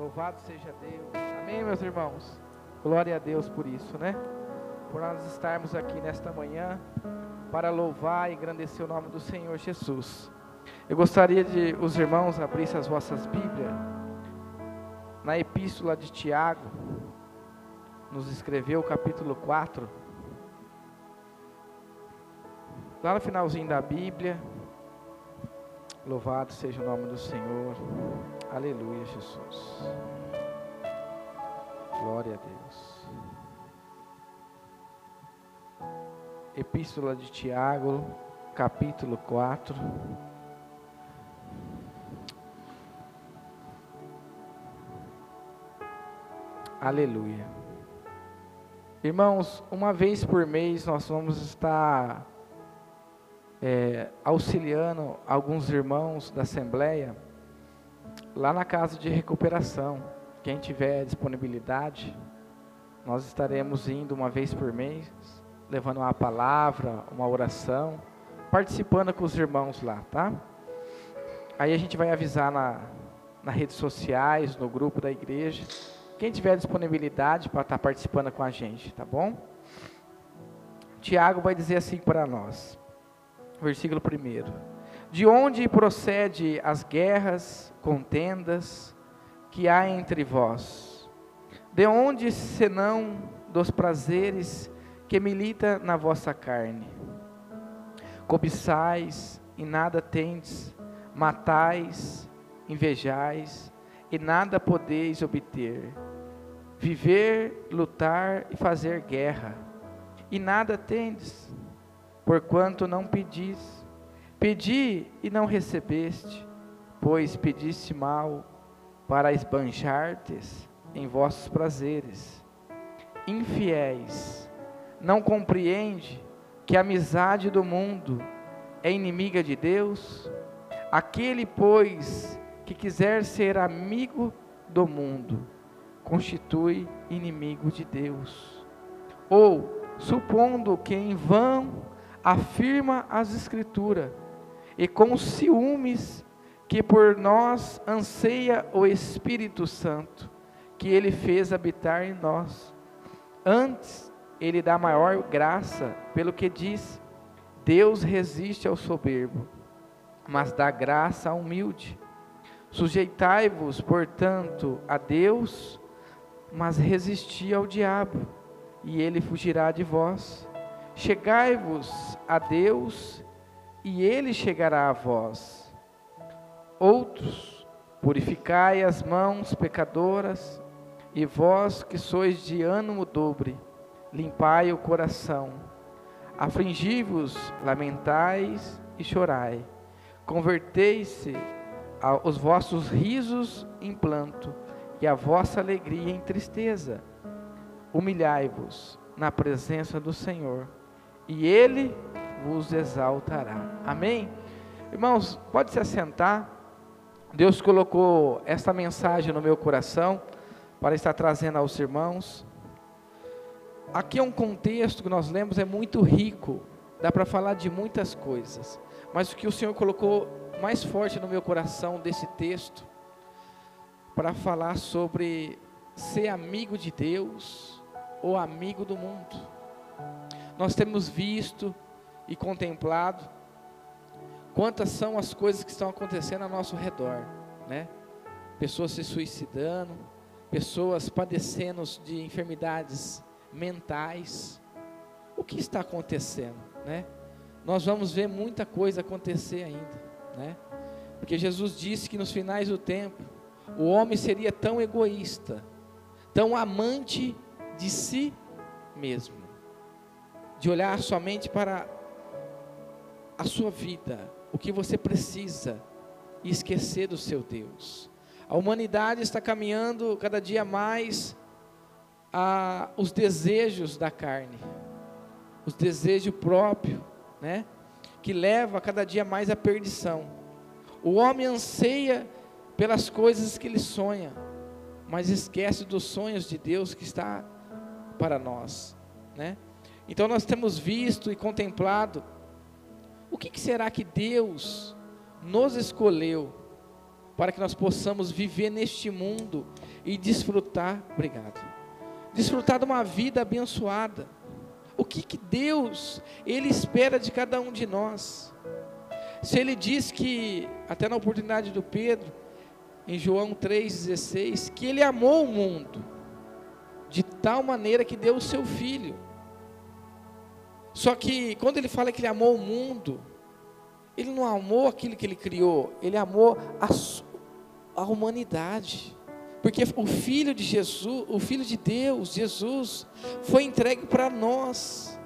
Louvado seja Deus. Amém, meus irmãos. Glória a Deus por isso, né? Por nós estarmos aqui nesta manhã para louvar e engrandecer o nome do Senhor Jesus. Eu gostaria de os irmãos abrissem as vossas Bíblias na epístola de Tiago, nos escreveu capítulo 4. Lá no finalzinho da Bíblia, louvado seja o nome do Senhor. Aleluia, Jesus. Glória a Deus. Epístola de Tiago, capítulo 4. Aleluia. Irmãos, uma vez por mês nós vamos estar é, auxiliando alguns irmãos da Assembleia lá na casa de recuperação. Quem tiver disponibilidade, nós estaremos indo uma vez por mês, levando uma palavra, uma oração, participando com os irmãos lá, tá? Aí a gente vai avisar na, nas redes sociais, no grupo da igreja, quem tiver disponibilidade para estar participando com a gente, tá bom? Tiago vai dizer assim para nós, versículo 1: De onde procede as guerras, contendas que há entre vós? De onde senão dos prazeres que milita na vossa carne? Cobiçais e nada tendes, matais, invejais e nada podeis obter viver, lutar e fazer guerra, e nada tendes, porquanto não pedis. Pedi e não recebeste, pois pediste mal, para esbanjar-te em vossos prazeres. Infiéis, não compreende que a amizade do mundo é inimiga de Deus? Aquele, pois, que quiser ser amigo do mundo, constitui inimigo de Deus. Ou, supondo que em vão afirma as Escrituras, e com ciúmes que por nós anseia o Espírito Santo, que ele fez habitar em nós. Antes, ele dá maior graça, pelo que diz: Deus resiste ao soberbo, mas dá graça ao humilde. Sujeitai-vos, portanto, a Deus, mas resisti ao diabo, e ele fugirá de vós. Chegai-vos a Deus, e ele chegará a vós. Outros, purificai as mãos pecadoras, e vós que sois de ânimo dobre, limpai o coração. Afligi-vos, lamentais e chorai. Convertei-se os vossos risos em planto e a vossa alegria em tristeza. Humilhai-vos na presença do Senhor, e Ele vos exaltará. Amém? Irmãos, pode se assentar. Deus colocou esta mensagem no meu coração para estar trazendo aos irmãos. Aqui é um contexto que nós lemos é muito rico, dá para falar de muitas coisas, mas o que o Senhor colocou mais forte no meu coração desse texto para falar sobre ser amigo de Deus ou amigo do mundo. Nós temos visto e contemplado quantas são as coisas que estão acontecendo ao nosso redor, né? Pessoas se suicidando, pessoas padecendo de enfermidades mentais. O que está acontecendo, né? Nós vamos ver muita coisa acontecer ainda, né? Porque Jesus disse que nos finais do tempo o homem seria tão egoísta, tão amante de si mesmo, de olhar somente para a sua vida, o que você precisa, e esquecer do seu Deus. A humanidade está caminhando cada dia mais a os desejos da carne, os desejos próprios, né? Que leva cada dia mais à perdição. O homem anseia pelas coisas que ele sonha, mas esquece dos sonhos de Deus que está para nós, né? Então nós temos visto e contemplado o que, que será que Deus nos escolheu para que nós possamos viver neste mundo e desfrutar, obrigado, desfrutar de uma vida abençoada. O que, que Deus, Ele espera de cada um de nós? Se Ele diz que, até na oportunidade do Pedro, em João 3,16, que Ele amou o mundo, de tal maneira que deu o seu Filho. Só que, quando Ele fala que Ele amou o mundo, Ele não amou aquilo que Ele criou, Ele amou a, a humanidade. Porque o Filho de Jesus, o Filho de Deus, Jesus, foi entregue para nós,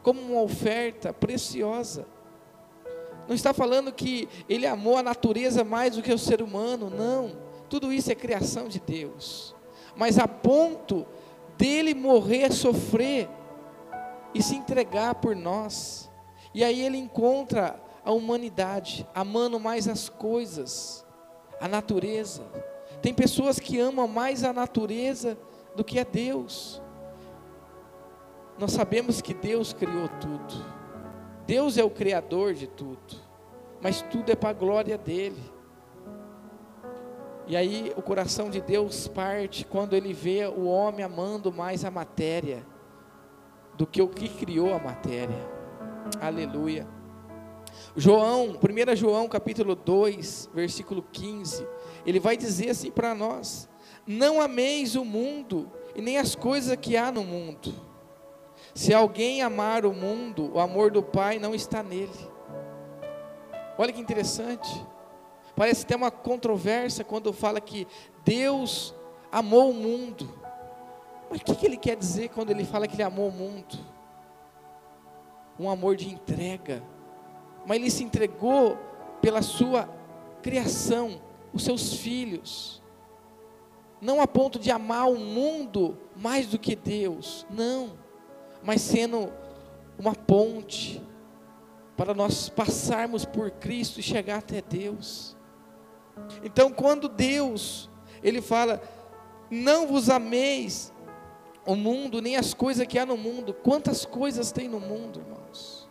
como uma oferta preciosa. Não está falando que ele amou a natureza mais do que o ser humano, não. Tudo isso é criação de Deus. Mas a ponto dele morrer, sofrer e se entregar por nós. E aí ele encontra a humanidade amando mais as coisas, a natureza. Tem pessoas que amam mais a natureza do que a Deus. Nós sabemos que Deus criou tudo. Deus é o criador de tudo, mas tudo é para a glória dele. E aí o coração de Deus parte quando ele vê o homem amando mais a matéria do que o que criou a matéria. Aleluia. João, 1 João capítulo 2, versículo 15, ele vai dizer assim para nós: Não ameis o mundo e nem as coisas que há no mundo. Se alguém amar o mundo, o amor do Pai não está nele. Olha que interessante. Parece ter uma controvérsia quando fala que Deus amou o mundo. Mas o que, que ele quer dizer quando ele fala que ele amou o mundo? Um amor de entrega. Mas ele se entregou pela sua criação, os seus filhos. Não a ponto de amar o mundo mais do que Deus. Não mas sendo uma ponte para nós passarmos por Cristo e chegar até Deus. Então, quando Deus, Ele fala, não vos ameis o mundo, nem as coisas que há no mundo, quantas coisas tem no mundo, irmãos?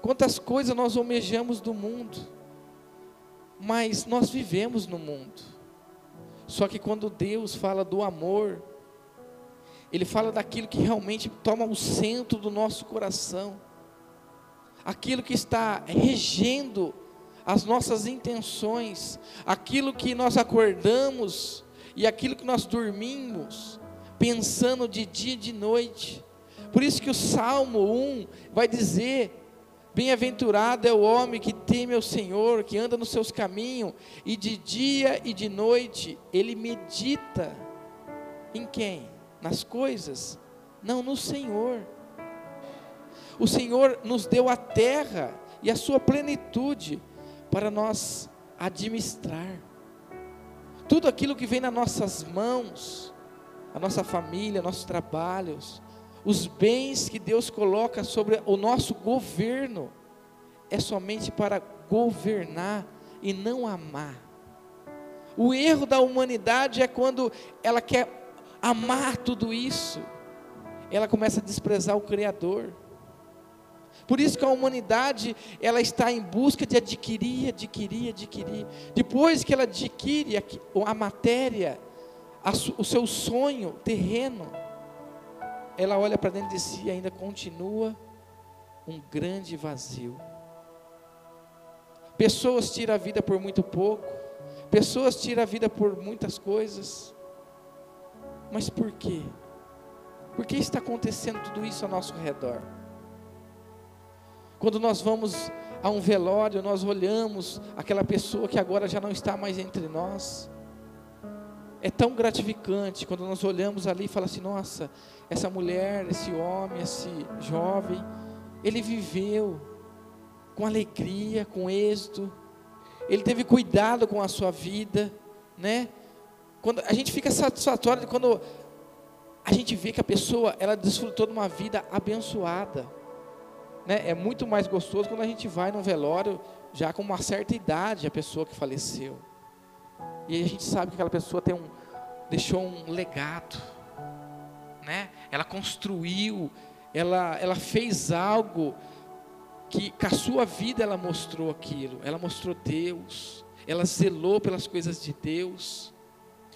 Quantas coisas nós almejamos do mundo, mas nós vivemos no mundo. Só que quando Deus fala do amor, ele fala daquilo que realmente toma o centro do nosso coração, aquilo que está regendo as nossas intenções, aquilo que nós acordamos e aquilo que nós dormimos, pensando de dia e de noite. Por isso que o Salmo 1 vai dizer: Bem-aventurado é o homem que teme ao Senhor, que anda nos seus caminhos, e de dia e de noite ele medita em quem? nas coisas, não no Senhor. O Senhor nos deu a terra e a sua plenitude para nós administrar. Tudo aquilo que vem nas nossas mãos, a nossa família, nossos trabalhos, os bens que Deus coloca sobre o nosso governo, é somente para governar e não amar. O erro da humanidade é quando ela quer amar tudo isso, ela começa a desprezar o Criador. Por isso que a humanidade, ela está em busca de adquirir, adquirir, adquirir. Depois que ela adquire a, matéria, o seu sonho terreno, ela olha para dentro de si e ainda continua um grande vazio. Pessoas tiram a vida por muito pouco, pessoas tiram a vida por muitas coisas, mas por quê? Por que está acontecendo tudo isso ao nosso redor? Quando nós vamos a um velório, nós olhamos aquela pessoa que agora já não está mais entre nós. É tão gratificante quando nós olhamos ali e falamos assim: nossa, essa mulher, esse homem, esse jovem, ele viveu com alegria, com êxito, ele teve cuidado com a sua vida, né? Quando a gente fica satisfatório quando a gente vê que a pessoa ela desfrutou de uma vida abençoada. Né? É muito mais gostoso quando a gente vai no velório já com uma certa idade a pessoa que faleceu. E a gente sabe que aquela pessoa tem um, deixou um legado, né? Ela construiu, ela, ela fez algo que com a sua vida ela mostrou aquilo, ela mostrou Deus, ela zelou pelas coisas de Deus.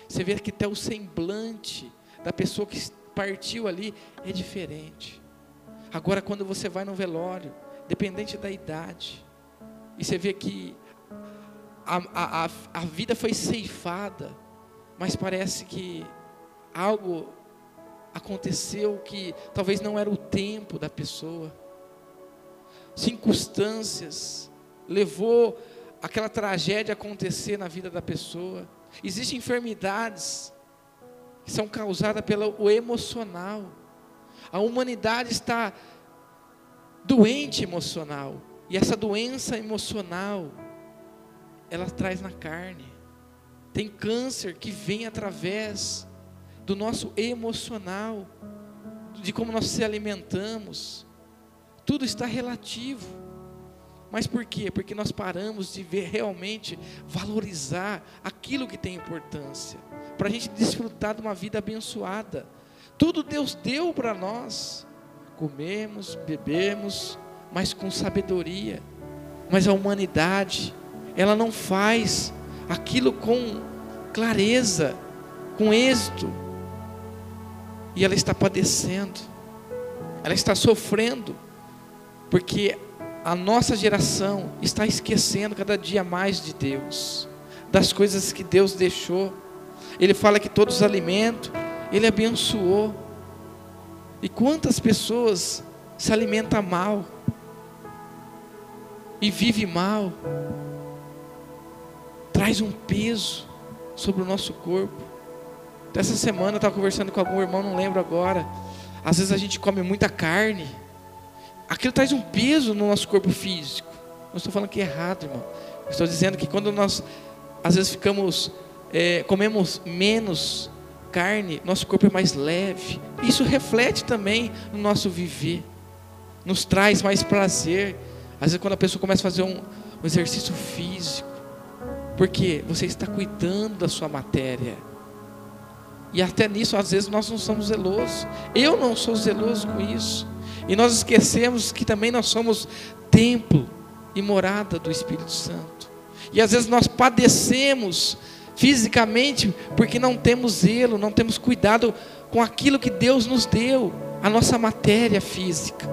Você vê que até o semblante da pessoa que partiu ali é diferente. Agora, quando você vai no velório, dependente da idade, e você vê que a, a, a vida foi ceifada, mas parece que algo aconteceu que talvez não era o tempo da pessoa, circunstâncias levou aquela tragédia a acontecer na vida da pessoa. Existem enfermidades que são causadas pelo emocional. A humanidade está doente emocional. E essa doença emocional, ela traz na carne. Tem câncer que vem através do nosso emocional, de como nós se alimentamos. Tudo está relativo. Mas por quê? Porque nós paramos de ver realmente valorizar aquilo que tem importância, para a gente desfrutar de uma vida abençoada. Tudo Deus deu para nós. Comemos, bebemos, mas com sabedoria. Mas a humanidade, ela não faz aquilo com clareza, com êxito. E ela está padecendo, ela está sofrendo, porque a nossa geração está esquecendo cada dia mais de Deus, das coisas que Deus deixou. Ele fala que todos os alimentos, Ele abençoou. E quantas pessoas se alimentam mal e vive mal, traz um peso sobre o nosso corpo. Essa semana eu estava conversando com algum irmão, não lembro agora. Às vezes a gente come muita carne aquilo traz um peso no nosso corpo físico. Não estou falando que é errado, irmão. Estou dizendo que quando nós, às vezes, ficamos, é, comemos menos carne, nosso corpo é mais leve. Isso reflete também no nosso viver, nos traz mais prazer. Às vezes, quando a pessoa começa a fazer um, um exercício físico, porque você está cuidando da sua matéria. E até nisso, às vezes, nós não somos zelosos. Eu não sou zeloso com isso. E nós esquecemos que também nós somos templo e morada do Espírito Santo. E às vezes nós padecemos fisicamente porque não temos zelo, não temos cuidado com aquilo que Deus nos deu, a nossa matéria física.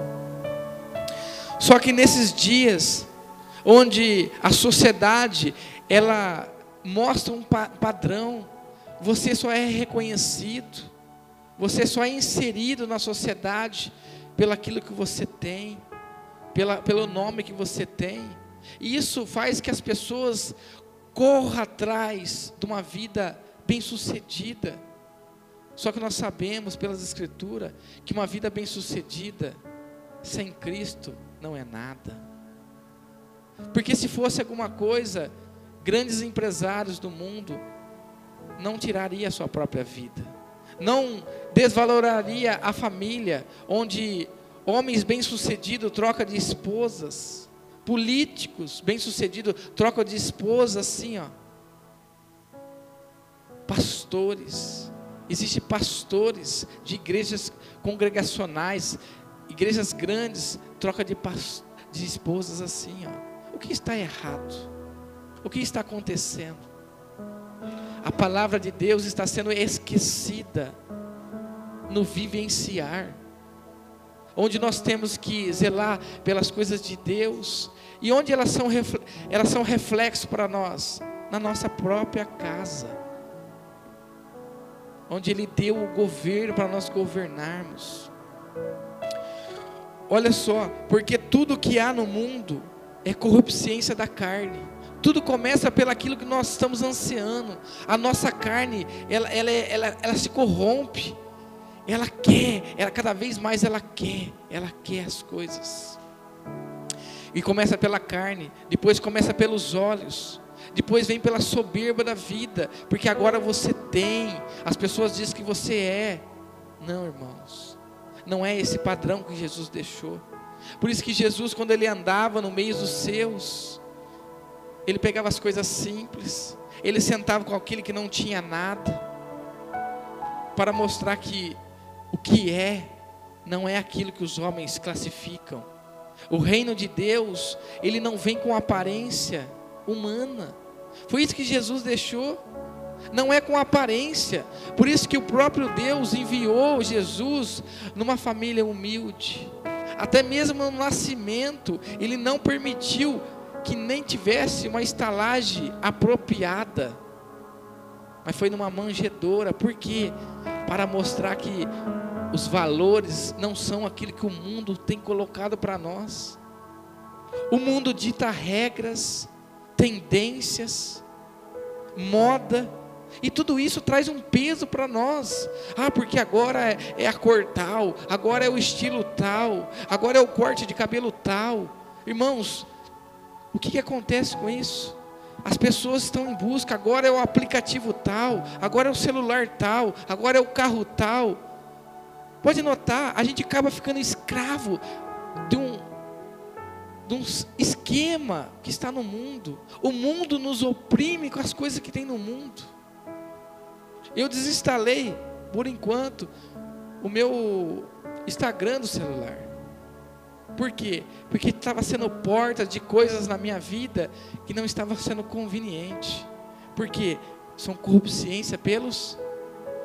Só que nesses dias onde a sociedade ela mostra um padrão, você só é reconhecido, você só é inserido na sociedade pelo aquilo que você tem, pela, pelo nome que você tem. E isso faz que as pessoas corram atrás de uma vida bem-sucedida. Só que nós sabemos pelas escrituras que uma vida bem-sucedida sem Cristo não é nada. Porque se fosse alguma coisa, grandes empresários do mundo não tirariam a sua própria vida não desvaloraria a família, onde homens bem-sucedidos trocam de esposas, políticos bem-sucedidos trocam de esposas assim, ó. Pastores, existem pastores de igrejas congregacionais, igrejas grandes, troca de, de esposas assim, ó. O que está errado? O que está acontecendo? a palavra de Deus está sendo esquecida no vivenciar, onde nós temos que zelar pelas coisas de Deus, e onde elas são, elas são reflexo para nós, na nossa própria casa, onde Ele deu o governo para nós governarmos. Olha só, porque tudo que há no mundo é corrupciência da carne. Tudo começa pelo aquilo que nós estamos ansiando. A nossa carne, ela, ela, ela, ela se corrompe. Ela quer, ela cada vez mais ela quer, ela quer as coisas. E começa pela carne, depois começa pelos olhos, depois vem pela soberba da vida, porque agora você tem, as pessoas dizem que você é. Não, irmãos, não é esse padrão que Jesus deixou. Por isso que Jesus, quando ele andava no meio dos seus, ele pegava as coisas simples, ele sentava com aquele que não tinha nada, para mostrar que o que é, não é aquilo que os homens classificam. O reino de Deus, ele não vem com aparência humana, Foi isso que Jesus deixou. Não é com aparência. Por isso que o próprio Deus enviou Jesus numa família humilde. Até mesmo no nascimento, ele não permitiu que nem tivesse uma estalagem apropriada. Mas foi numa manjedoura. Por quê? Para mostrar que os valores não são aquilo que o mundo tem colocado para nós. O mundo dita regras, tendências, moda, e tudo isso traz um peso para nós. Ah, porque agora é, é, a cor tal, agora é o estilo tal, agora é o corte de cabelo tal. Irmãos, o que, que acontece com isso? As pessoas estão em busca, agora é o aplicativo tal, agora é o celular tal, agora é o carro tal. Pode notar, a gente acaba ficando escravo de um, de um esquema que está no mundo. O mundo nos oprime com as coisas que tem no mundo. Eu desinstalei, por enquanto, o meu Instagram do celular. Por quê? Porque estava sendo porta de coisas na minha vida que não estava sendo conveniente. Porque são corrupciência pelos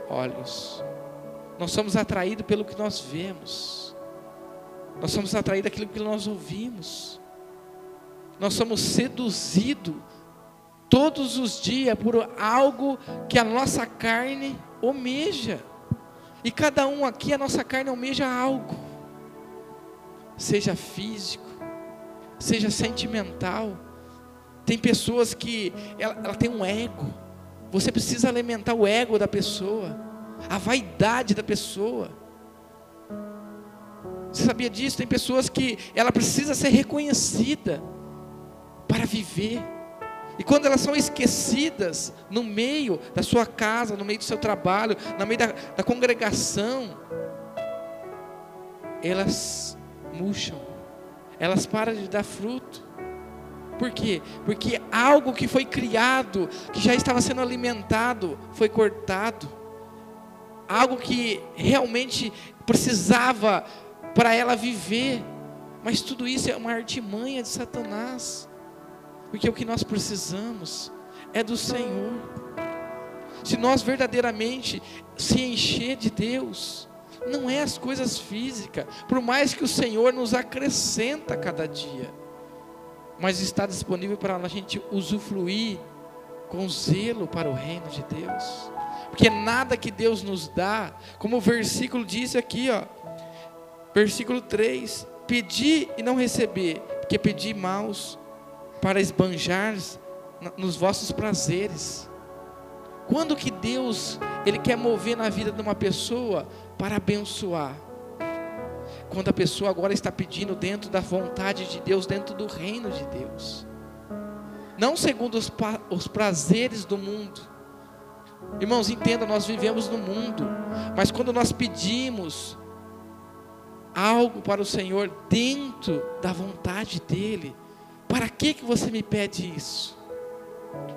olhos. Nós somos atraídos pelo que nós vemos. Nós somos atraídos daquilo que nós ouvimos. Nós somos seduzidos todos os dias por algo que a nossa carne almeja. E cada um aqui, a nossa carne almeja algo, seja físico, seja sentimental. Tem pessoas que ela, ela tem um ego. Você precisa alimentar o ego da pessoa, a vaidade da pessoa. Você sabia disso? Tem pessoas que ela precisa ser reconhecida para viver. E quando elas são esquecidas no meio da sua casa, no meio do seu trabalho, no meio da, da congregação, elas murcham, elas param de dar fruto. Por quê? Porque algo que foi criado, que já estava sendo alimentado, foi cortado. Algo que realmente precisava para ela viver. Mas tudo isso é uma artimanha de Satanás. Porque o que nós precisamos é do Senhor. Se nós verdadeiramente se encher de Deus, não é as coisas físicas, por mais que o Senhor nos acrescenta cada dia, mas está disponível para a gente usufruir com zelo para o reino de Deus. Porque nada que Deus nos dá, como o versículo diz aqui, ó, versículo 3: Pedi e não receber, porque pedi maus para esbanjar nos vossos prazeres. Quando que Deus ele quer mover na vida de uma pessoa para abençoar? Quando a pessoa agora está pedindo dentro da vontade de Deus, dentro do reino de Deus. Não segundo os, os prazeres do mundo. Irmãos, entenda, nós vivemos no mundo, mas quando nós pedimos algo para o Senhor dentro da vontade dEle, para que, que você me pede isso?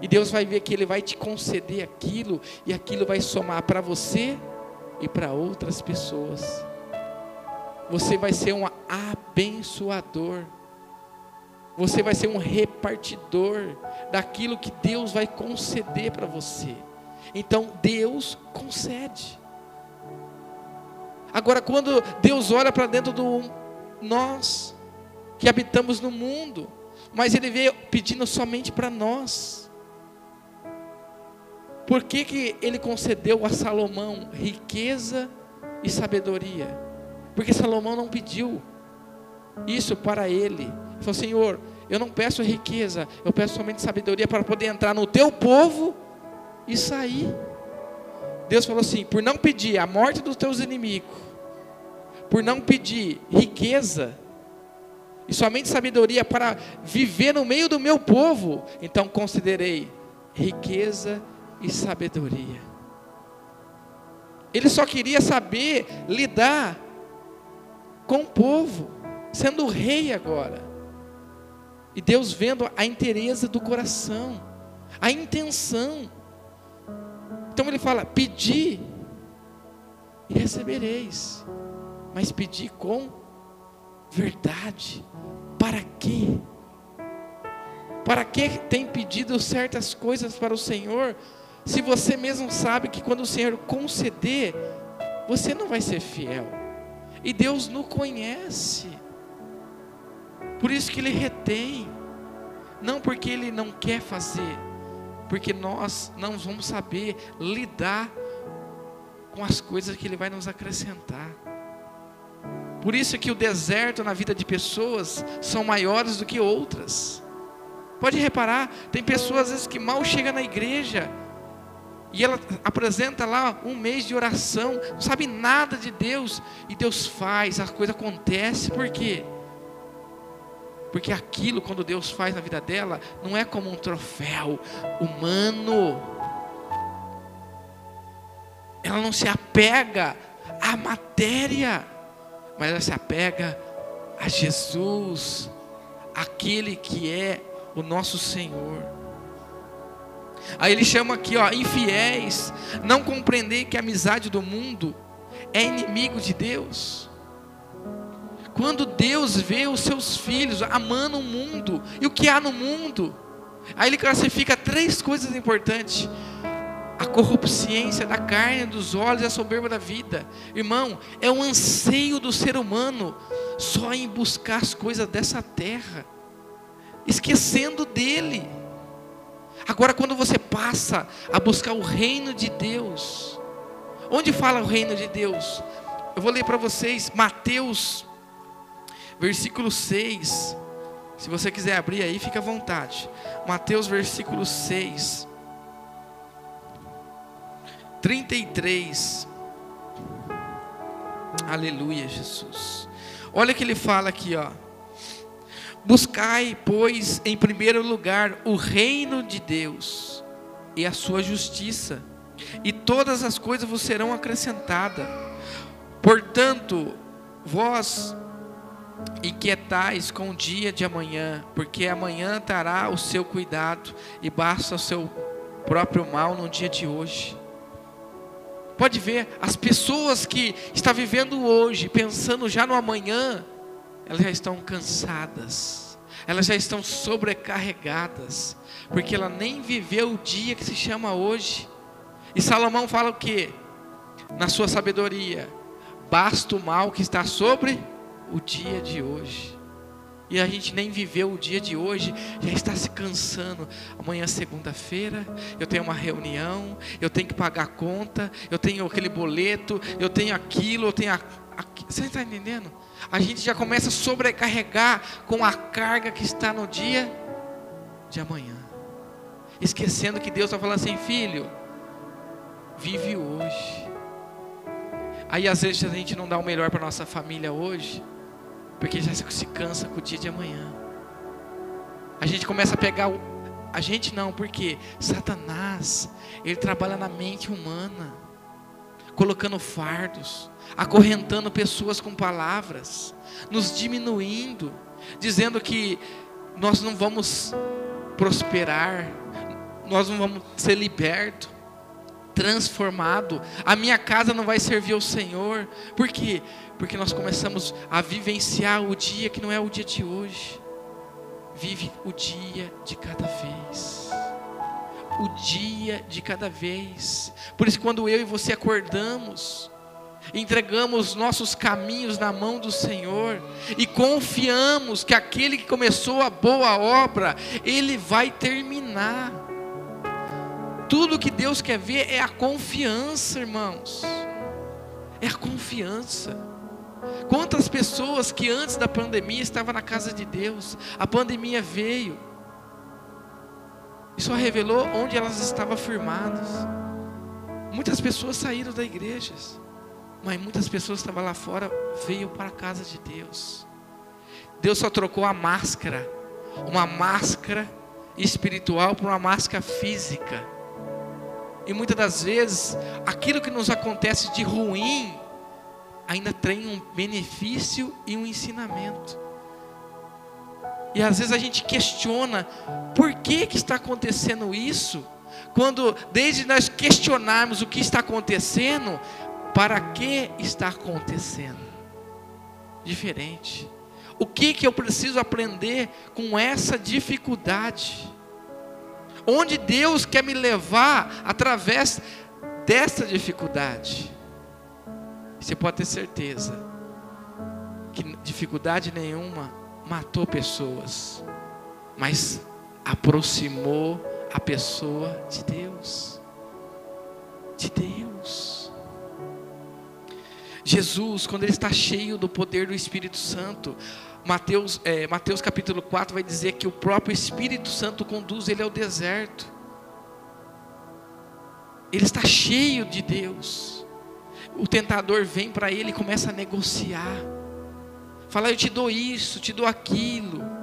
E Deus vai ver que Ele vai te conceder aquilo, e aquilo vai somar para você e para outras pessoas. Você vai ser um abençoador. Você vai ser um repartidor daquilo que Deus vai conceder para você. Então Deus concede. Agora, quando Deus olha para dentro do nós que habitamos no mundo, mas ele veio pedindo somente para nós. Por que, que ele concedeu a Salomão riqueza e sabedoria? Porque Salomão não pediu isso para ele. Ele falou: Senhor, eu não peço riqueza, eu peço somente sabedoria para poder entrar no teu povo e sair. Deus falou assim: por não pedir a morte dos teus inimigos, por não pedir riqueza, e somente sabedoria para viver no meio do meu povo, então considerei riqueza e sabedoria. Ele só queria saber lidar com o povo, sendo rei agora. E Deus vendo a interesse do coração, a intenção. Então ele fala: pedi e recebereis, mas pedi com verdade. Para quê? Para que tem pedido certas coisas para o Senhor, se você mesmo sabe que quando o Senhor conceder, você não vai ser fiel? E Deus não conhece. Por isso que Ele retém. Não porque Ele não quer fazer, porque nós não vamos saber lidar com as coisas que Ele vai nos acrescentar. Por isso que o deserto na vida de pessoas são maiores do que outras. Pode reparar, tem pessoas às vezes que mal chegam na igreja e ela apresenta lá um mês de oração, não sabe nada de Deus e Deus faz, a coisa acontece, por quê? Porque aquilo, quando Deus faz na vida dela, não é como um troféu humano. Ela não se apega à matéria mas ela se apega a Jesus, aquele que é o nosso Senhor. Aí ele chama aqui, ó, infiéis, não compreender que a amizade do mundo é inimigo de Deus. Quando Deus vê os seus filhos amando o mundo, e o que há no mundo? Aí ele classifica três coisas importantes: a corrupciência da carne, dos olhos e a soberba da vida. Irmão, é um anseio do ser humano só em buscar as coisas dessa terra, esquecendo dele. Agora, quando você passa a buscar o reino de Deus, onde fala o reino de Deus? Eu vou ler para vocês Mateus, versículo 6. Se você quiser abrir aí, fica à vontade. Mateus, versículo 6. 33. Aleluia, Jesus. Olha que ele fala aqui, ó. Buscai, pois, em primeiro lugar o reino de Deus e a sua justiça, e todas as coisas vos serão acrescentadas. Portanto, vós inquietais com o dia de amanhã, porque amanhã terá o seu cuidado e basta o seu próprio mal no dia de hoje. Pode ver, as pessoas que estão vivendo hoje, pensando já no amanhã, elas já estão cansadas, elas já estão sobrecarregadas, porque ela nem viveu o dia que se chama hoje. E Salomão fala o que? Na sua sabedoria, basta o mal que está sobre o dia de hoje e a gente nem viveu o dia de hoje, já está se cansando. Amanhã, segunda-feira, eu tenho uma reunião, eu tenho que pagar a conta, eu tenho aquele boleto, eu tenho aquilo, eu tenho a, você está entendendo? A gente já começa a sobrecarregar com a carga que está no dia de amanhã, esquecendo que Deus está falando assim, filho, vive hoje. Aí às vezes a gente não dá o melhor para nossa família hoje, porque já se cansa com o dia de amanhã. A gente começa a pegar o. A gente não, porque Satanás, ele trabalha na mente humana, colocando fardos, acorrentando pessoas com palavras, nos diminuindo, dizendo que nós não vamos prosperar, nós não vamos ser libertos transformado. A minha casa não vai servir ao Senhor. Por quê? Porque nós começamos a vivenciar o dia que não é o dia de hoje. Vive o dia de cada vez. O dia de cada vez. Por isso, quando eu e você acordamos, entregamos nossos caminhos na mão do Senhor e confiamos que aquele que começou a boa obra, ele vai terminar. Tudo que Deus quer ver é a confiança, irmãos. É a confiança. Quantas pessoas que antes da pandemia estavam na casa de Deus, a pandemia veio só revelou onde elas estavam firmadas. Muitas pessoas saíram da igreja, mas muitas pessoas que estavam lá fora veio para a casa de Deus. Deus só trocou a máscara, uma máscara espiritual por uma máscara física. E muitas das vezes, aquilo que nos acontece de ruim, ainda tem um benefício e um ensinamento. E às vezes a gente questiona por que, que está acontecendo isso, quando desde nós questionarmos o que está acontecendo, para que está acontecendo? Diferente. O que que eu preciso aprender com essa dificuldade? Onde Deus quer me levar através dessa dificuldade? Você pode ter certeza que dificuldade nenhuma matou pessoas, mas aproximou a pessoa de Deus. De Deus. Jesus, quando ele está cheio do poder do Espírito Santo, Mateus, é, Mateus capítulo 4 vai dizer que o próprio Espírito Santo conduz ele ao deserto. Ele está cheio de Deus. O tentador vem para ele e começa a negociar. Fala, eu te dou isso, te dou aquilo.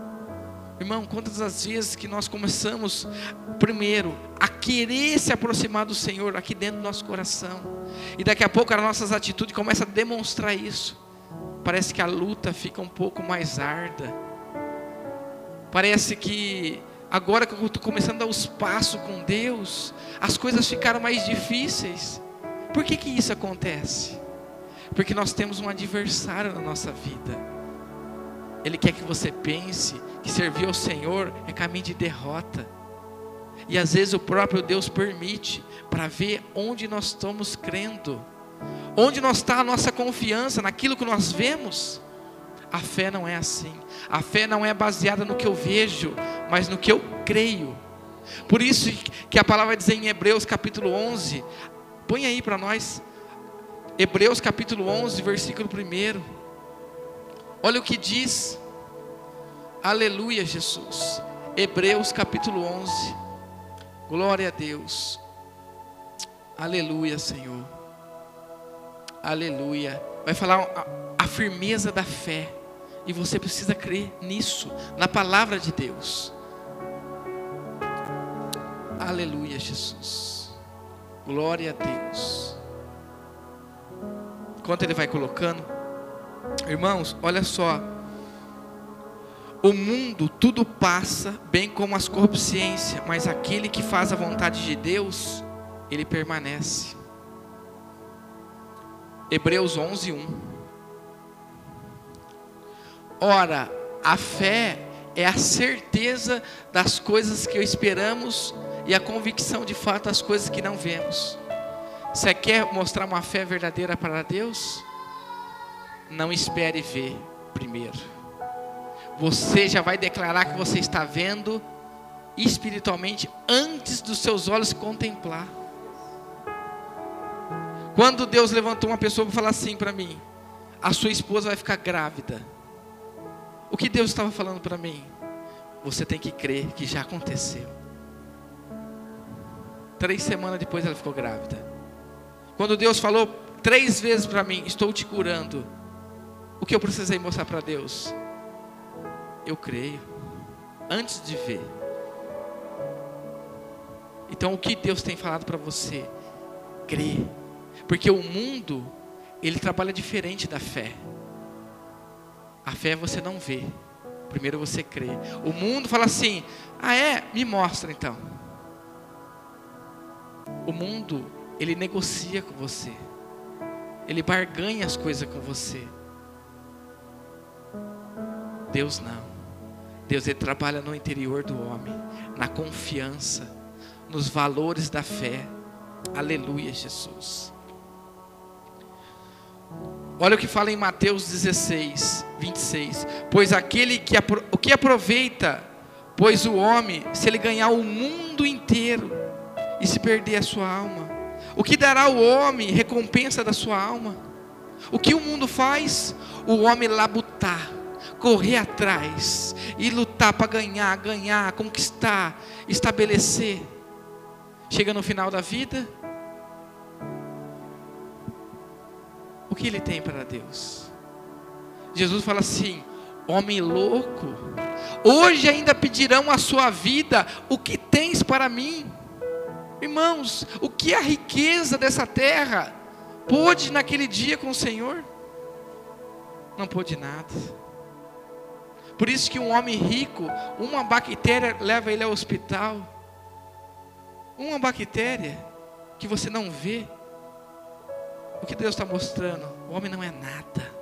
Irmão, quantas as vezes que nós começamos, primeiro, a querer se aproximar do Senhor aqui dentro do nosso coração, e daqui a pouco as nossas atitudes começam a demonstrar isso. Parece que a luta fica um pouco mais arda. Parece que agora que eu estou começando a dar os passos com Deus, as coisas ficaram mais difíceis. Por que, que isso acontece? Porque nós temos um adversário na nossa vida. Ele quer que você pense que servir ao Senhor é caminho de derrota. E às vezes o próprio Deus permite para ver onde nós estamos crendo, onde nós está a nossa confiança naquilo que nós vemos. A fé não é assim. A fé não é baseada no que eu vejo, mas no que eu creio. Por isso que a palavra diz em Hebreus capítulo 11, põe aí para nós. Hebreus capítulo 11, versículo 1. Olha o que diz. Aleluia, Jesus. Hebreus capítulo 11. Glória a Deus. Aleluia, Senhor. Aleluia. Vai falar a, a firmeza da fé. E você precisa crer nisso, na palavra de Deus. Aleluia, Jesus. Glória a Deus. Enquanto ele vai colocando. Irmãos, olha só. O mundo tudo passa, bem como as corrupciências, mas aquele que faz a vontade de Deus, ele permanece. Hebreus 11, 1. Ora, a fé é a certeza das coisas que esperamos e a convicção de fato das coisas que não vemos. Você quer mostrar uma fé verdadeira para Deus? Não espere ver primeiro. Você já vai declarar que você está vendo espiritualmente antes dos seus olhos contemplar. Quando Deus levantou uma pessoa para falar assim para mim: a sua esposa vai ficar grávida. O que Deus estava falando para mim? Você tem que crer que já aconteceu. Três semanas depois ela ficou grávida. Quando Deus falou três vezes para mim: Estou te curando. O que eu precisei mostrar para Deus? Eu creio, antes de ver. Então, o que Deus tem falado para você? Crê, porque o mundo, ele trabalha diferente da fé. A fé você não vê, primeiro você crê. O mundo fala assim: ah, é? Me mostra então. O mundo, ele negocia com você, ele barganha as coisas com você. Deus não. Deus ele trabalha no interior do homem, na confiança, nos valores da fé. Aleluia, Jesus. Olha o que fala em Mateus 16, 26. Pois aquele que o que aproveita, pois o homem, se ele ganhar o mundo inteiro e se perder a sua alma, o que dará o homem recompensa da sua alma? O que o mundo faz? O homem labutar correr atrás e lutar para ganhar, ganhar, conquistar, estabelecer. Chega no final da vida, o que ele tem para Deus? Jesus fala assim: homem louco, hoje ainda pedirão a sua vida, o que tens para mim? Irmãos, o que é a riqueza dessa terra pôde naquele dia com o Senhor? Não pôde nada. Por isso que um homem rico, uma bactéria leva ele ao hospital. Uma bactéria que você não vê. O que Deus está mostrando? O homem não é nada.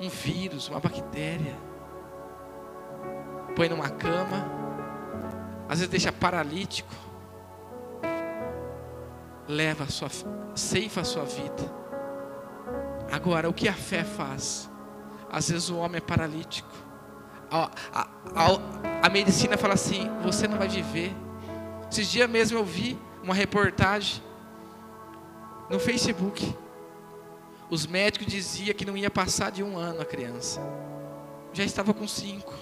um vírus, uma bactéria. Põe numa cama, às vezes deixa paralítico, leva a sua, ceifa a sua vida. Agora, o que a fé faz? Às vezes o homem é paralítico. A, a, a, a medicina fala assim: você não vai viver. Esses dias mesmo eu vi uma reportagem no Facebook. Os médicos diziam que não ia passar de um ano a criança. Já estava com cinco.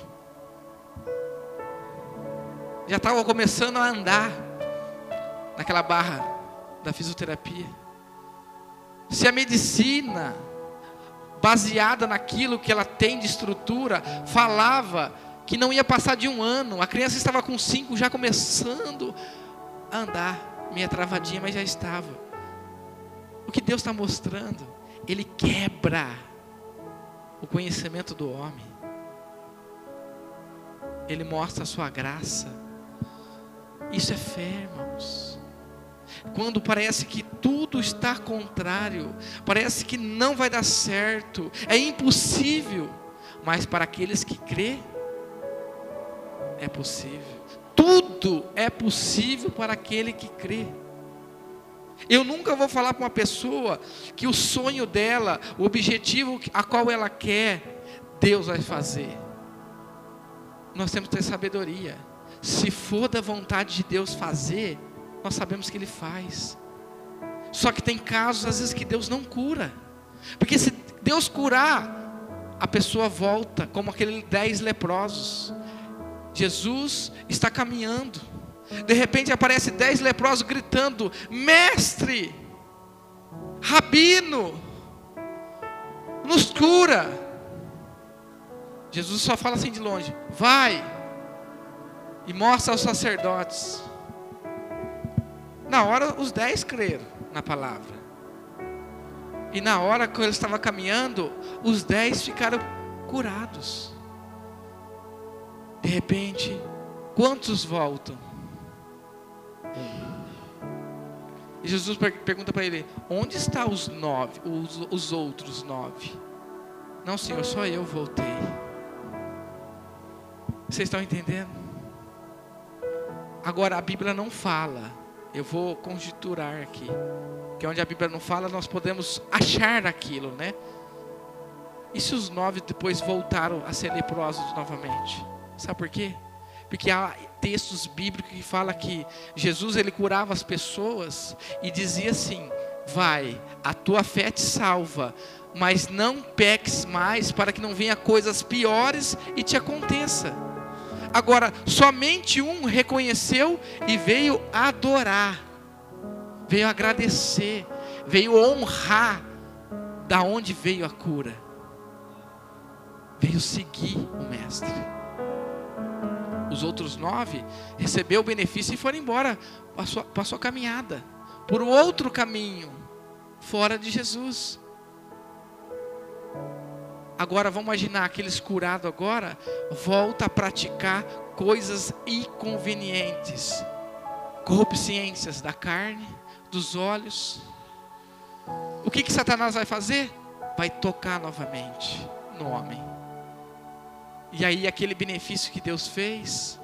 Já estava começando a andar naquela barra da fisioterapia. Se a medicina, baseada naquilo que ela tem de estrutura, falava que não ia passar de um ano, a criança estava com cinco já começando a andar, meia travadinha, mas já estava. O que Deus está mostrando? Ele quebra o conhecimento do homem. Ele mostra a sua graça. Isso é fé, irmãos. Quando parece que tudo está contrário, parece que não vai dar certo, é impossível, mas para aqueles que crê, é possível. Tudo é possível para aquele que crê. Eu nunca vou falar para uma pessoa que o sonho dela, o objetivo a qual ela quer, Deus vai fazer. Nós temos que ter sabedoria. Se for da vontade de Deus fazer, nós sabemos que Ele faz. Só que tem casos, às vezes, que Deus não cura. Porque se Deus curar, a pessoa volta, como aqueles dez leprosos. Jesus está caminhando. De repente aparece dez leprosos gritando: Mestre, Rabino, nos cura. Jesus só fala assim de longe: Vai e mostra aos sacerdotes. Na hora, os dez creram na palavra. E na hora que ele estava caminhando, os dez ficaram curados. De repente, quantos voltam? E Jesus pergunta para ele: Onde estão os nove, os, os outros nove? Não, Senhor, só eu voltei. Vocês estão entendendo? Agora a Bíblia não fala eu vou conjecturar aqui. Que onde a Bíblia não fala, nós podemos achar aquilo, né? E se os nove depois voltaram a ser leprosos novamente? Sabe por quê? Porque há textos bíblicos que falam que Jesus ele curava as pessoas e dizia assim: Vai, a tua fé te salva, mas não peques mais para que não venha coisas piores e te aconteça. Agora, somente um reconheceu e veio adorar, veio agradecer, veio honrar da onde veio a cura. Veio seguir o mestre. Os outros nove recebeu o benefício e foram embora, passou a caminhada por outro caminho, fora de Jesus. Agora vamos imaginar aqueles curados agora volta a praticar coisas inconvenientes, corrupciências da carne, dos olhos. O que que Satanás vai fazer? Vai tocar novamente no homem. E aí aquele benefício que Deus fez,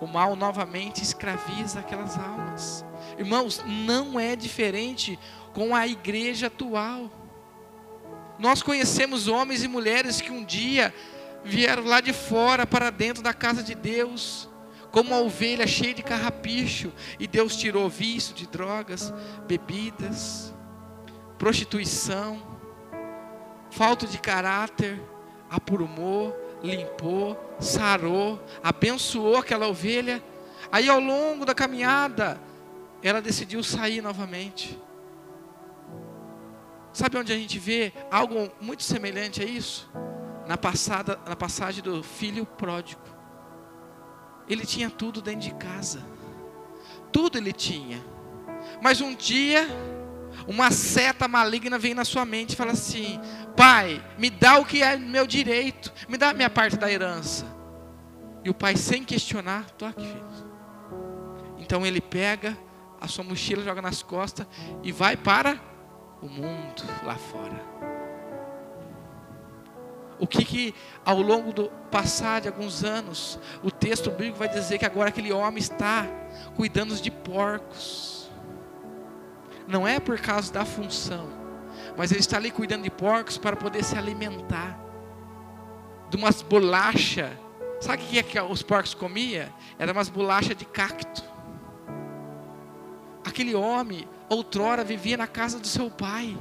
o mal novamente escraviza aquelas almas. Irmãos, não é diferente com a igreja atual. Nós conhecemos homens e mulheres que um dia vieram lá de fora para dentro da casa de Deus, como uma ovelha cheia de carrapicho, e Deus tirou vício de drogas, bebidas, prostituição, falta de caráter, apurumou, limpou, sarou, abençoou aquela ovelha. Aí ao longo da caminhada, ela decidiu sair novamente. Sabe onde a gente vê algo muito semelhante a isso? Na, passada, na passagem do filho pródigo. Ele tinha tudo dentro de casa. Tudo ele tinha. Mas um dia, uma seta maligna vem na sua mente e fala assim: Pai, me dá o que é meu direito, me dá a minha parte da herança. E o pai, sem questionar, aqui, filho. Então ele pega a sua mochila, joga nas costas e vai para o mundo lá fora. O que que ao longo do passar de alguns anos, o texto bíblico vai dizer que agora aquele homem está cuidando de porcos. Não é por causa da função, mas ele está ali cuidando de porcos para poder se alimentar de umas bolachas. Sabe o que, é que os porcos comiam? Era umas bolachas de cacto. Aquele homem, outrora, vivia na casa do seu pai.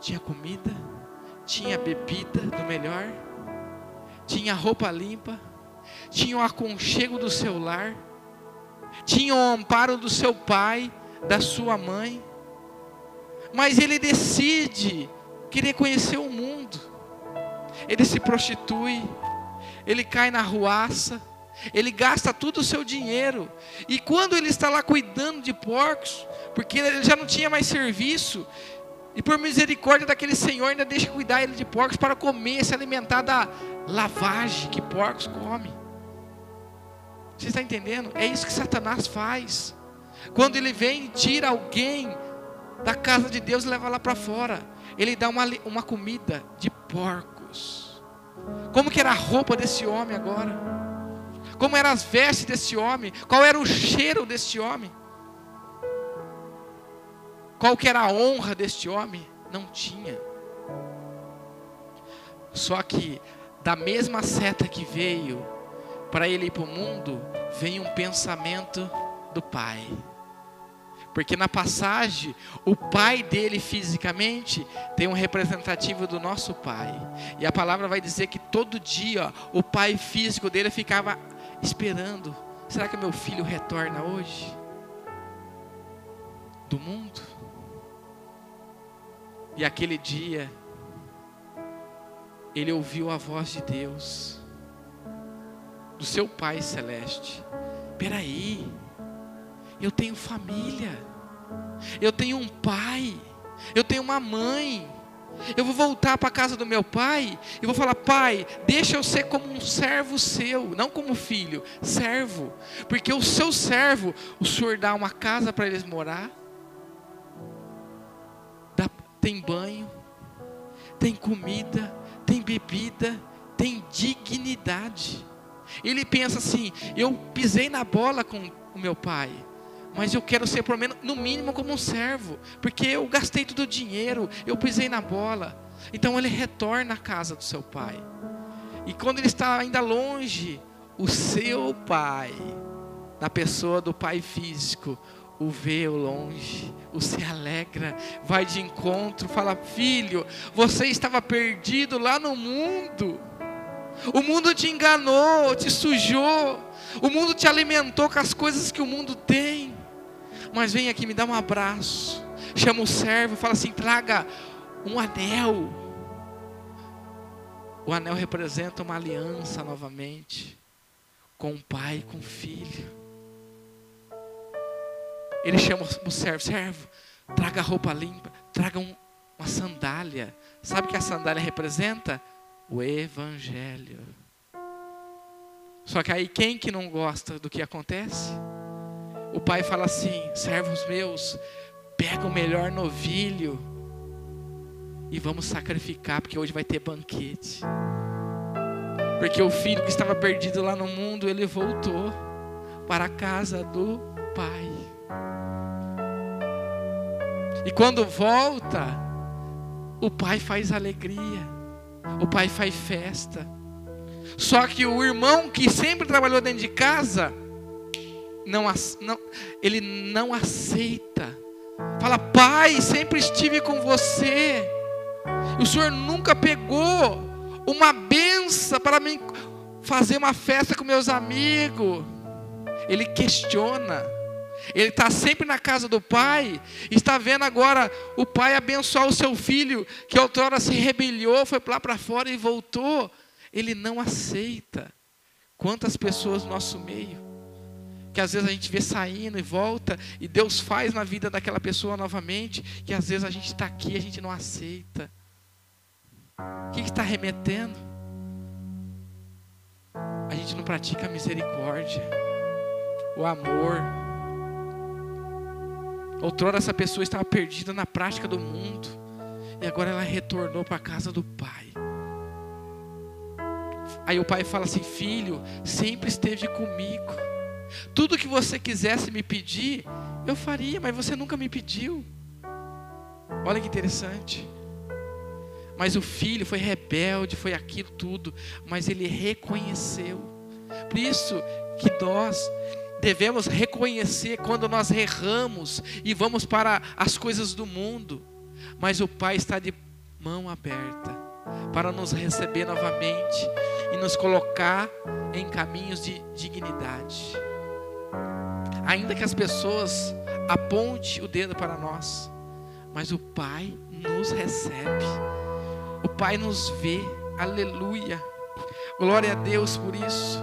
Tinha comida, tinha bebida do melhor, tinha roupa limpa, tinha o aconchego do seu lar, tinha o amparo do seu pai, da sua mãe. Mas ele decide querer conhecer o mundo. Ele se prostitui, ele cai na ruaça, ele gasta todo o seu dinheiro. E quando ele está lá cuidando de porcos, porque ele já não tinha mais serviço, e por misericórdia daquele Senhor ainda deixa cuidar ele de porcos para comer, se alimentar da lavagem que porcos comem. Você está entendendo? É isso que Satanás faz. Quando ele vem e tira alguém da casa de Deus e leva lá para fora, ele dá uma, uma comida de porcos. Como que era a roupa desse homem agora? Como eram as vestes desse homem? Qual era o cheiro desse homem? Qual que era a honra deste homem? Não tinha. Só que da mesma seta que veio para ele ir para o mundo, vem um pensamento do pai. Porque na passagem, o pai dele fisicamente tem um representativo do nosso pai. E a palavra vai dizer que todo dia o pai físico dele ficava esperando: será que meu filho retorna hoje? Do mundo? E aquele dia, ele ouviu a voz de Deus, do seu Pai Celeste. Peraí, eu tenho família, eu tenho um pai, eu tenho uma mãe. Eu vou voltar para a casa do meu pai e vou falar: Pai, deixa eu ser como um servo seu, não como filho, servo, porque o seu servo, o senhor dá uma casa para eles morar, tem banho, tem comida, tem bebida, tem dignidade. Ele pensa assim: eu pisei na bola com o meu pai, mas eu quero ser pelo menos, no mínimo, como um servo, porque eu gastei todo o dinheiro, eu pisei na bola. Então ele retorna à casa do seu pai. E quando ele está ainda longe, o seu pai, na pessoa do pai físico, o vê ao longe, o se alegra, vai de encontro, fala: Filho, você estava perdido lá no mundo. O mundo te enganou, te sujou. O mundo te alimentou com as coisas que o mundo tem. Mas vem aqui, me dá um abraço. Chama o servo, fala assim: traga um anel. O anel representa uma aliança novamente com o pai com o filho. Ele chama o servo, servo, traga roupa limpa, traga um, uma sandália. Sabe o que a sandália representa? O Evangelho. Só que aí quem que não gosta do que acontece? O pai fala assim: servos meus, pega o melhor novilho e vamos sacrificar, porque hoje vai ter banquete. Porque o filho que estava perdido lá no mundo, ele voltou para a casa do pai. E quando volta, o pai faz alegria, o pai faz festa. Só que o irmão que sempre trabalhou dentro de casa, não, não, ele não aceita. Fala, pai, sempre estive com você. O senhor nunca pegou uma benção para mim fazer uma festa com meus amigos. Ele questiona. Ele está sempre na casa do pai, está vendo agora o pai abençoar o seu filho, que outrora se rebeliou, foi lá para fora e voltou. Ele não aceita. Quantas pessoas no nosso meio, que às vezes a gente vê saindo e volta, e Deus faz na vida daquela pessoa novamente, que às vezes a gente está aqui e a gente não aceita. O que está remetendo? A gente não pratica a misericórdia, o amor Outrora essa pessoa estava perdida na prática do mundo. E agora ela retornou para a casa do Pai. Aí o pai fala assim: Filho, sempre esteve comigo. Tudo que você quisesse me pedir, eu faria, mas você nunca me pediu. Olha que interessante. Mas o filho foi rebelde, foi aquilo tudo, mas ele reconheceu. Por isso que nós devemos reconhecer quando nós erramos e vamos para as coisas do mundo, mas o Pai está de mão aberta para nos receber novamente e nos colocar em caminhos de dignidade. Ainda que as pessoas aponte o dedo para nós, mas o Pai nos recebe. O Pai nos vê. Aleluia. Glória a Deus por isso.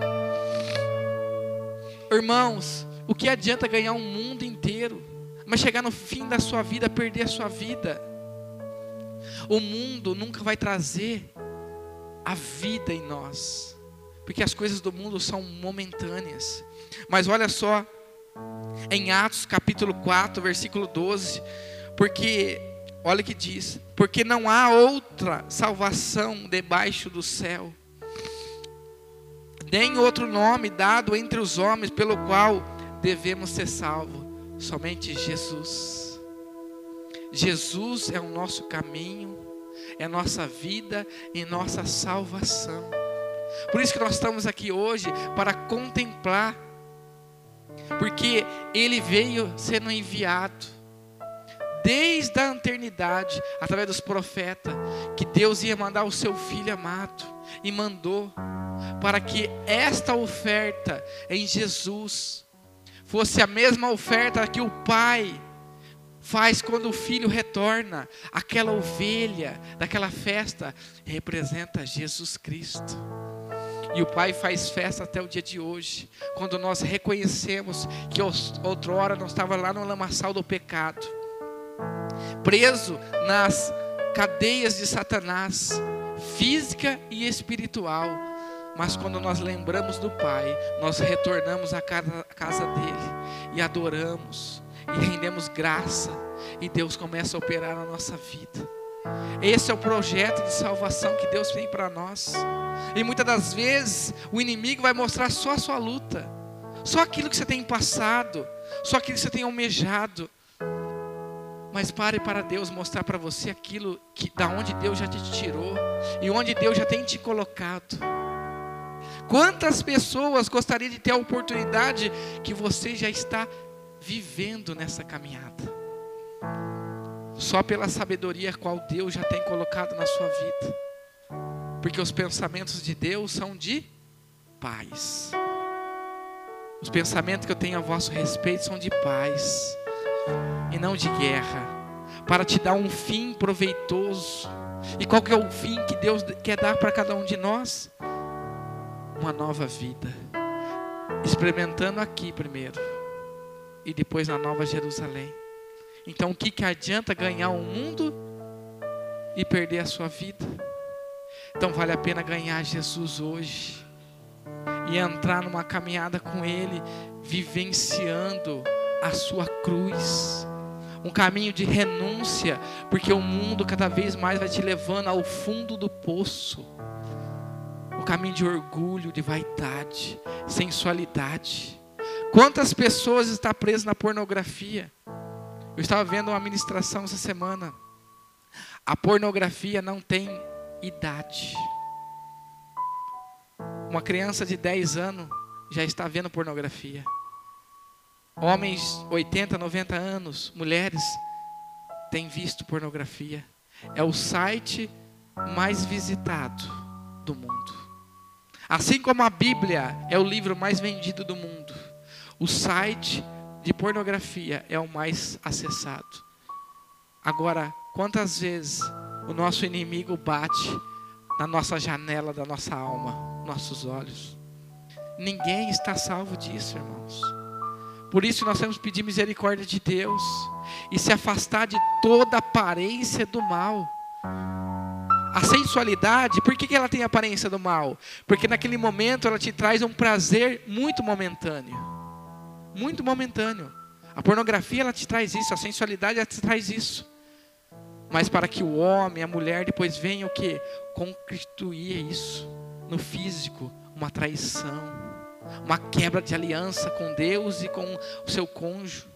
Irmãos, o que adianta ganhar um mundo inteiro, mas chegar no fim da sua vida, perder a sua vida? O mundo nunca vai trazer a vida em nós, porque as coisas do mundo são momentâneas. Mas olha só, em Atos capítulo 4, versículo 12, porque, olha o que diz: porque não há outra salvação debaixo do céu nem outro nome dado entre os homens pelo qual devemos ser salvos, somente Jesus. Jesus é o nosso caminho, é nossa vida e nossa salvação. Por isso que nós estamos aqui hoje para contemplar, porque Ele veio sendo enviado desde a eternidade, através dos profetas, que Deus ia mandar o seu Filho amado, e mandou para que esta oferta em Jesus fosse a mesma oferta que o Pai faz quando o filho retorna. Aquela ovelha daquela festa representa Jesus Cristo. E o Pai faz festa até o dia de hoje, quando nós reconhecemos que outrora nós estava lá no lamaçal do pecado, preso nas cadeias de Satanás, física e espiritual mas quando nós lembramos do Pai, nós retornamos à casa dele e adoramos e rendemos graça e Deus começa a operar na nossa vida. Esse é o projeto de salvação que Deus tem para nós. E muitas das vezes o inimigo vai mostrar só a sua luta, só aquilo que você tem passado, só aquilo que você tem almejado. Mas pare para Deus mostrar para você aquilo que da onde Deus já te tirou e onde Deus já tem te colocado. Quantas pessoas gostariam de ter a oportunidade que você já está vivendo nessa caminhada? Só pela sabedoria qual Deus já tem colocado na sua vida. Porque os pensamentos de Deus são de paz. Os pensamentos que eu tenho a vosso respeito são de paz e não de guerra, para te dar um fim proveitoso. E qual que é o fim que Deus quer dar para cada um de nós? uma nova vida, experimentando aqui primeiro e depois na Nova Jerusalém. Então, o que, que adianta ganhar o mundo e perder a sua vida? Então, vale a pena ganhar Jesus hoje e entrar numa caminhada com Ele, vivenciando a sua cruz. Um caminho de renúncia, porque o mundo cada vez mais vai te levando ao fundo do poço um caminho de orgulho, de vaidade, sensualidade. Quantas pessoas estão presas na pornografia? Eu estava vendo uma ministração essa semana. A pornografia não tem idade. Uma criança de 10 anos já está vendo pornografia. Homens 80, 90 anos, mulheres têm visto pornografia. É o site mais visitado do mundo. Assim como a Bíblia é o livro mais vendido do mundo, o site de pornografia é o mais acessado. Agora, quantas vezes o nosso inimigo bate na nossa janela da nossa alma, nossos olhos? Ninguém está salvo disso, irmãos. Por isso nós temos que pedir misericórdia de Deus e se afastar de toda aparência do mal. A sensualidade, por que, ela tem aparência do mal? Porque naquele momento ela te traz um prazer muito momentâneo. Muito momentâneo. A pornografia ela te traz isso, a sensualidade ela te traz isso. Mas para que o homem, a mulher depois venha o que? Constituir isso. no físico, uma traição, uma quebra de aliança com Deus e com o seu cônjuge.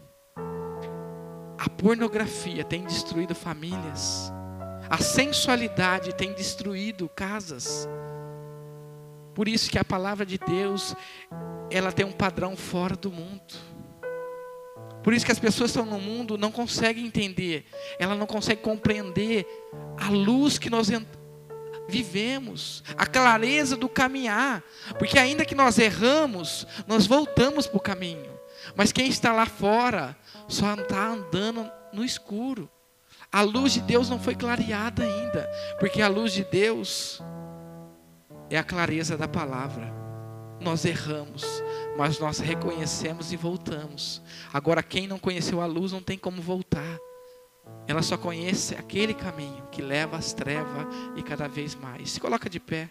A pornografia tem destruído famílias. A sensualidade tem destruído casas. Por isso que a palavra de Deus, ela tem um padrão fora do mundo. Por isso que as pessoas que estão no mundo não conseguem entender, ela não consegue compreender a luz que nós vivemos, a clareza do caminhar, porque ainda que nós erramos, nós voltamos para o caminho. Mas quem está lá fora só está andando no escuro. A luz de Deus não foi clareada ainda, porque a luz de Deus é a clareza da palavra. Nós erramos, mas nós reconhecemos e voltamos. Agora, quem não conheceu a luz não tem como voltar. Ela só conhece aquele caminho que leva às trevas e cada vez mais. Se coloca de pé.